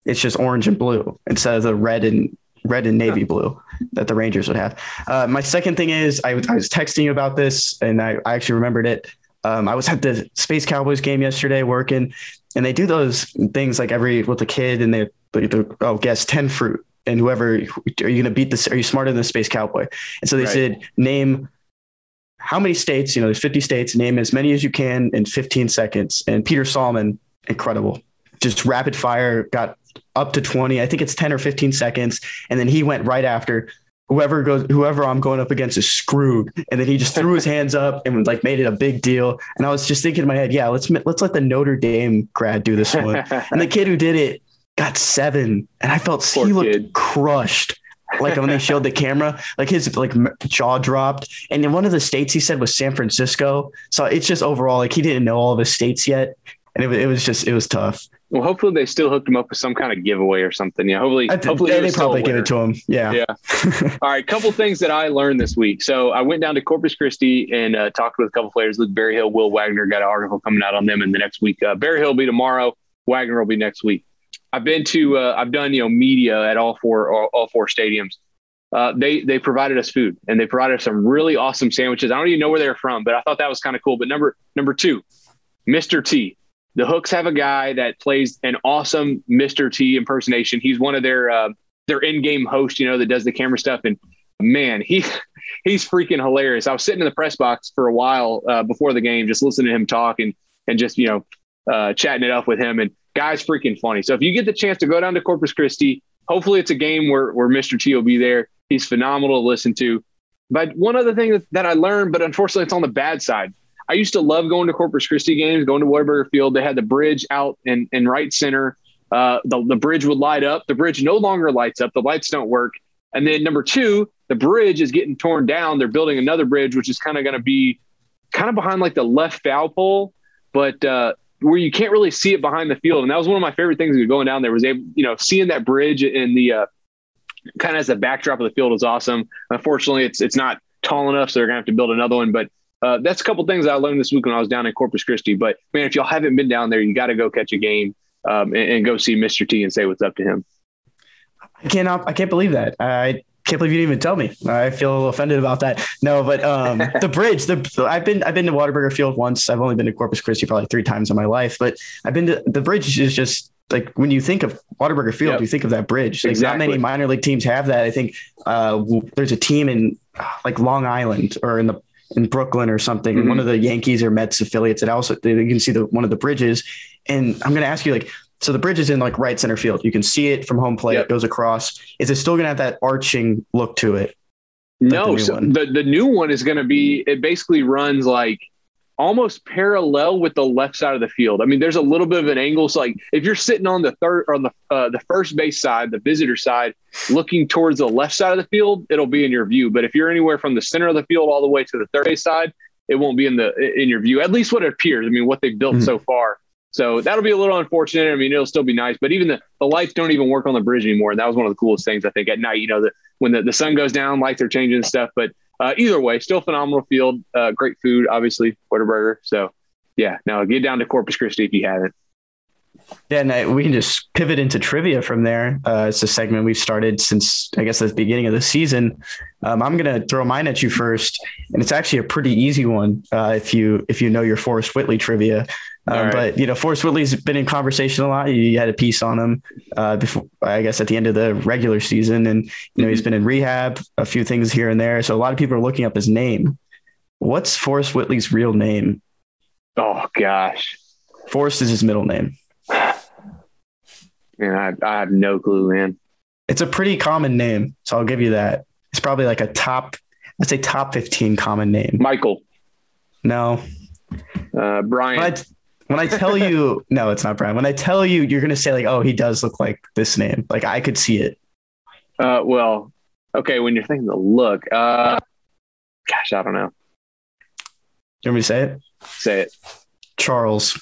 It's just orange and blue instead of the red and red and navy blue that the Rangers would have. Uh, my second thing is I, I, was texting you about this and I, I actually remembered it. Um, I was at the Space Cowboys game yesterday working, and they do those things like every with the kid, and they, they oh guess ten fruit, and whoever are you going to beat this? Are you smarter than the Space Cowboy? And so they right. said name how many states. You know, there's 50 states. Name as many as you can in 15 seconds. And Peter Solomon, incredible, just rapid fire got up to 20. I think it's 10 or 15 seconds. And then he went right after whoever goes, whoever I'm going up against is screwed. And then he just threw his hands up and like made it a big deal. And I was just thinking in my head, yeah, let's, let's let the Notre Dame grad do this one. and the kid who did it got seven. And I felt Poor he looked kid. crushed. like when they showed the camera, like his like jaw dropped. And in one of the states he said was San Francisco. So it's just overall like he didn't know all the states yet, and it, it was just it was tough. Well, hopefully they still hooked him up with some kind of giveaway or something. Yeah, hopefully, th- hopefully they, they probably give it to him. Yeah, yeah. All right, couple things that I learned this week. So I went down to Corpus Christi and uh, talked with a couple players. Luke Berryhill, Will Wagner got an article coming out on them in the next week. Uh, Berryhill will be tomorrow. Wagner will be next week. I've been to uh, I've done you know media at all four all, all four stadiums. Uh, they they provided us food and they provided us some really awesome sandwiches. I don't even know where they're from, but I thought that was kind of cool. But number number two, Mr. T. The Hooks have a guy that plays an awesome Mr. T impersonation. He's one of their uh, their in game host, you know, that does the camera stuff. And man, he he's freaking hilarious. I was sitting in the press box for a while uh, before the game, just listening to him talk and and just you know uh, chatting it up with him. And guy's freaking funny. So if you get the chance to go down to Corpus Christi, hopefully it's a game where where Mr. T will be there. He's phenomenal to listen to. But one other thing that, that I learned, but unfortunately it's on the bad side. I used to love going to Corpus Christi games, going to Whataburger Field. They had the bridge out in, in right center. Uh, the, the bridge would light up. The bridge no longer lights up. The lights don't work. And then number two, the bridge is getting torn down. They're building another bridge, which is kind of going to be kind of behind like the left foul pole, but uh, where you can't really see it behind the field. And that was one of my favorite things going down there was able, you know, seeing that bridge in the uh, kind of as the backdrop of the field is awesome. Unfortunately, it's it's not tall enough, so they're gonna have to build another one. But uh, that's a couple things I learned this week when I was down in Corpus Christi. But man, if y'all haven't been down there, you got to go catch a game um, and, and, go see Mr. T and say what's up to him. I cannot. I can't believe that. I can't believe you didn't even tell me. I feel offended about that. No, but um, the bridge. The I've been I've been to Whataburger Field once. I've only been to Corpus Christi probably three times in my life, but I've been to the bridge. Is just like when you think of Whataburger Field, yep. you think of that bridge. Like exactly. not many minor league teams have that. I think uh, there's a team in like Long Island or in the in Brooklyn or something. Mm-hmm. One of the Yankees or Mets affiliates that also you can see the one of the bridges. And I'm going to ask you like, so the bridge is in like right center field. You can see it from home plate. Yep. It goes across. Is it still going to have that arching look to it? no, the, so the the new one is going to be. It basically runs like almost parallel with the left side of the field. I mean, there's a little bit of an angle. So like if you're sitting on the third or on the uh, the first base side, the visitor side, looking towards the left side of the field, it'll be in your view. But if you're anywhere from the center of the field all the way to the third base side, it won't be in the in your view. At least what it appears. I mean, what they've built mm-hmm. so far. So that'll be a little unfortunate. I mean, it'll still be nice, but even the, the lights don't even work on the bridge anymore. And that was one of the coolest things I think at night, you know, that when the, the sun goes down, lights are changing and stuff. But uh, either way, still phenomenal field, uh, great food, obviously, Whataburger. So yeah, now get down to Corpus Christi if you haven't. Yeah, and we can just pivot into trivia from there. Uh, it's a segment we've started since I guess the beginning of the season. Um, I'm going to throw mine at you first, and it's actually a pretty easy one uh, if you if you know your Forrest Whitley trivia. Um, right. But you know, Forrest Whitley's been in conversation a lot. You had a piece on him uh, before, I guess, at the end of the regular season, and you know mm-hmm. he's been in rehab, a few things here and there. So a lot of people are looking up his name. What's Forrest Whitley's real name? Oh gosh, Forrest is his middle name. Man, I, I have no clue, man. It's a pretty common name, so I'll give you that. It's probably like a top, let's say top fifteen common name. Michael. No. Uh, Brian. I, when I tell you, no, it's not Brian. When I tell you, you're gonna say like, oh, he does look like this name. Like I could see it. Uh, well, okay. When you're thinking the look, uh, gosh, I don't know. You want me to say it? Say it. Charles.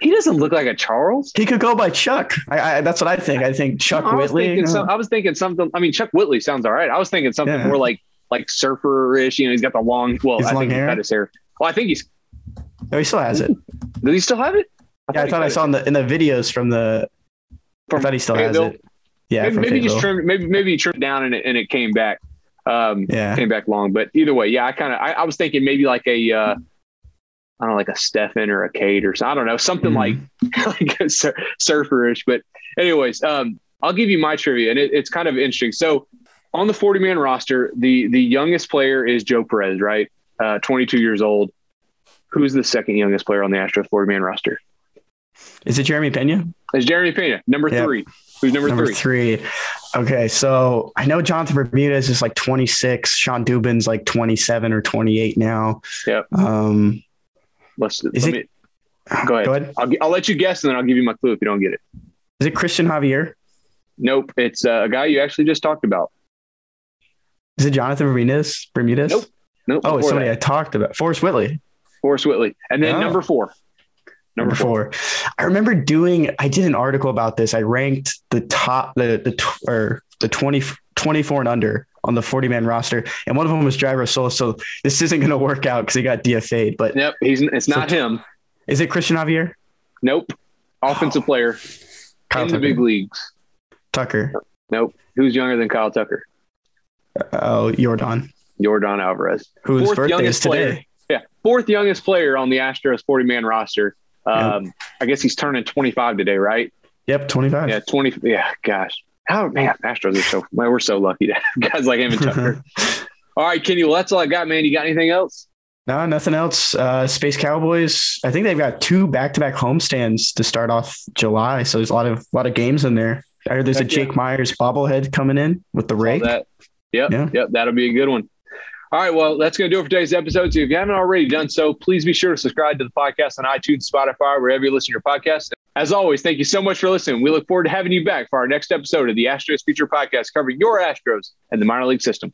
He doesn't look like a Charles. He could go by Chuck. I, I that's what I think. I think Chuck no, I Whitley. Some, I was thinking something. I mean, Chuck Whitley sounds all right. I was thinking something yeah. more like like surfer-ish. You know, he's got the long. Well, his I long think hair. he's got his hair. Well, I think he's. No, he still has it. Does he still have it? I yeah, I thought I saw in the in the videos from the. From I thought he still has it. Yeah, maybe, maybe just trimmed. Maybe maybe he trimmed down and it, and it came back. Um, yeah, came back long. But either way, yeah, I kind of I, I, was thinking maybe like a. Uh, I don't know, like a Stefan or a Kate or something. I don't know, something mm-hmm. like like a sur- surferish. But anyways, um, I'll give you my trivia, and it, it's kind of interesting. So on the 40 man roster, the the youngest player is Joe Perez, right? Uh, 22 years old. Who's the second youngest player on the Astros 40 man roster? Is it Jeremy Pena? It's Jeremy Pena, number yep. three. Who's number, number three? three? Okay, so I know Jonathan Bermudez is like 26. Shawn Dubin's like 27 or 28 now. Yep. Um, Let's. Is let it, me, go ahead. Go ahead. I'll, I'll let you guess, and then I'll give you my clue if you don't get it. Is it Cristian Javier? Nope. It's uh, a guy you actually just talked about. Is it Jonathan Bermudez? Bermudez? Nope. Nope. Oh, it's somebody that. I talked about. Forrest Whitley. Forrest Whitley. And then oh. number four. Number, number four. four. I remember doing, I did an article about this. I ranked the top, the, the, or the 20, 24 and under on the 40 man roster. And one of them was Driver Soul. So this isn't going to work out because he got DFA'd. But yep, he's it's not so, him. Is it Cristian Javier? Nope. Offensive oh. player. Kyle in the big leagues. Tucker. Nope. Who's younger than Kyle Tucker? Uh, oh, Jordan. Yordan Alvarez. Whose birthday is youngest player. Yeah, fourth youngest player on the Astros 40 man roster. Um, I guess he's turning 25 today, right? Yep, 25. Yeah, 20. Yeah, gosh. How man, Astros are so well, we're so lucky to have guys like him and Tucker. All right, Kenny. Well, that's all I got, man. You got anything else? No, nothing else. Uh, Space Cowboys. I think they've got two back-to-back homestands to start off July, so there's a lot of a lot of games in there. I heard there's a Heck yeah. Jake Meyers bobblehead coming in with the rake. Yep, Yeah. yep. That'll be a good one. All right, well, that's going to do it for today's episode. So if you haven't already done so, please be sure to subscribe to the podcast on iTunes, Spotify, wherever you listen to your podcast. As always, thank you so much for listening. We look forward to having you back for our next episode of the Astros Future Podcast covering your Astros and the minor league system.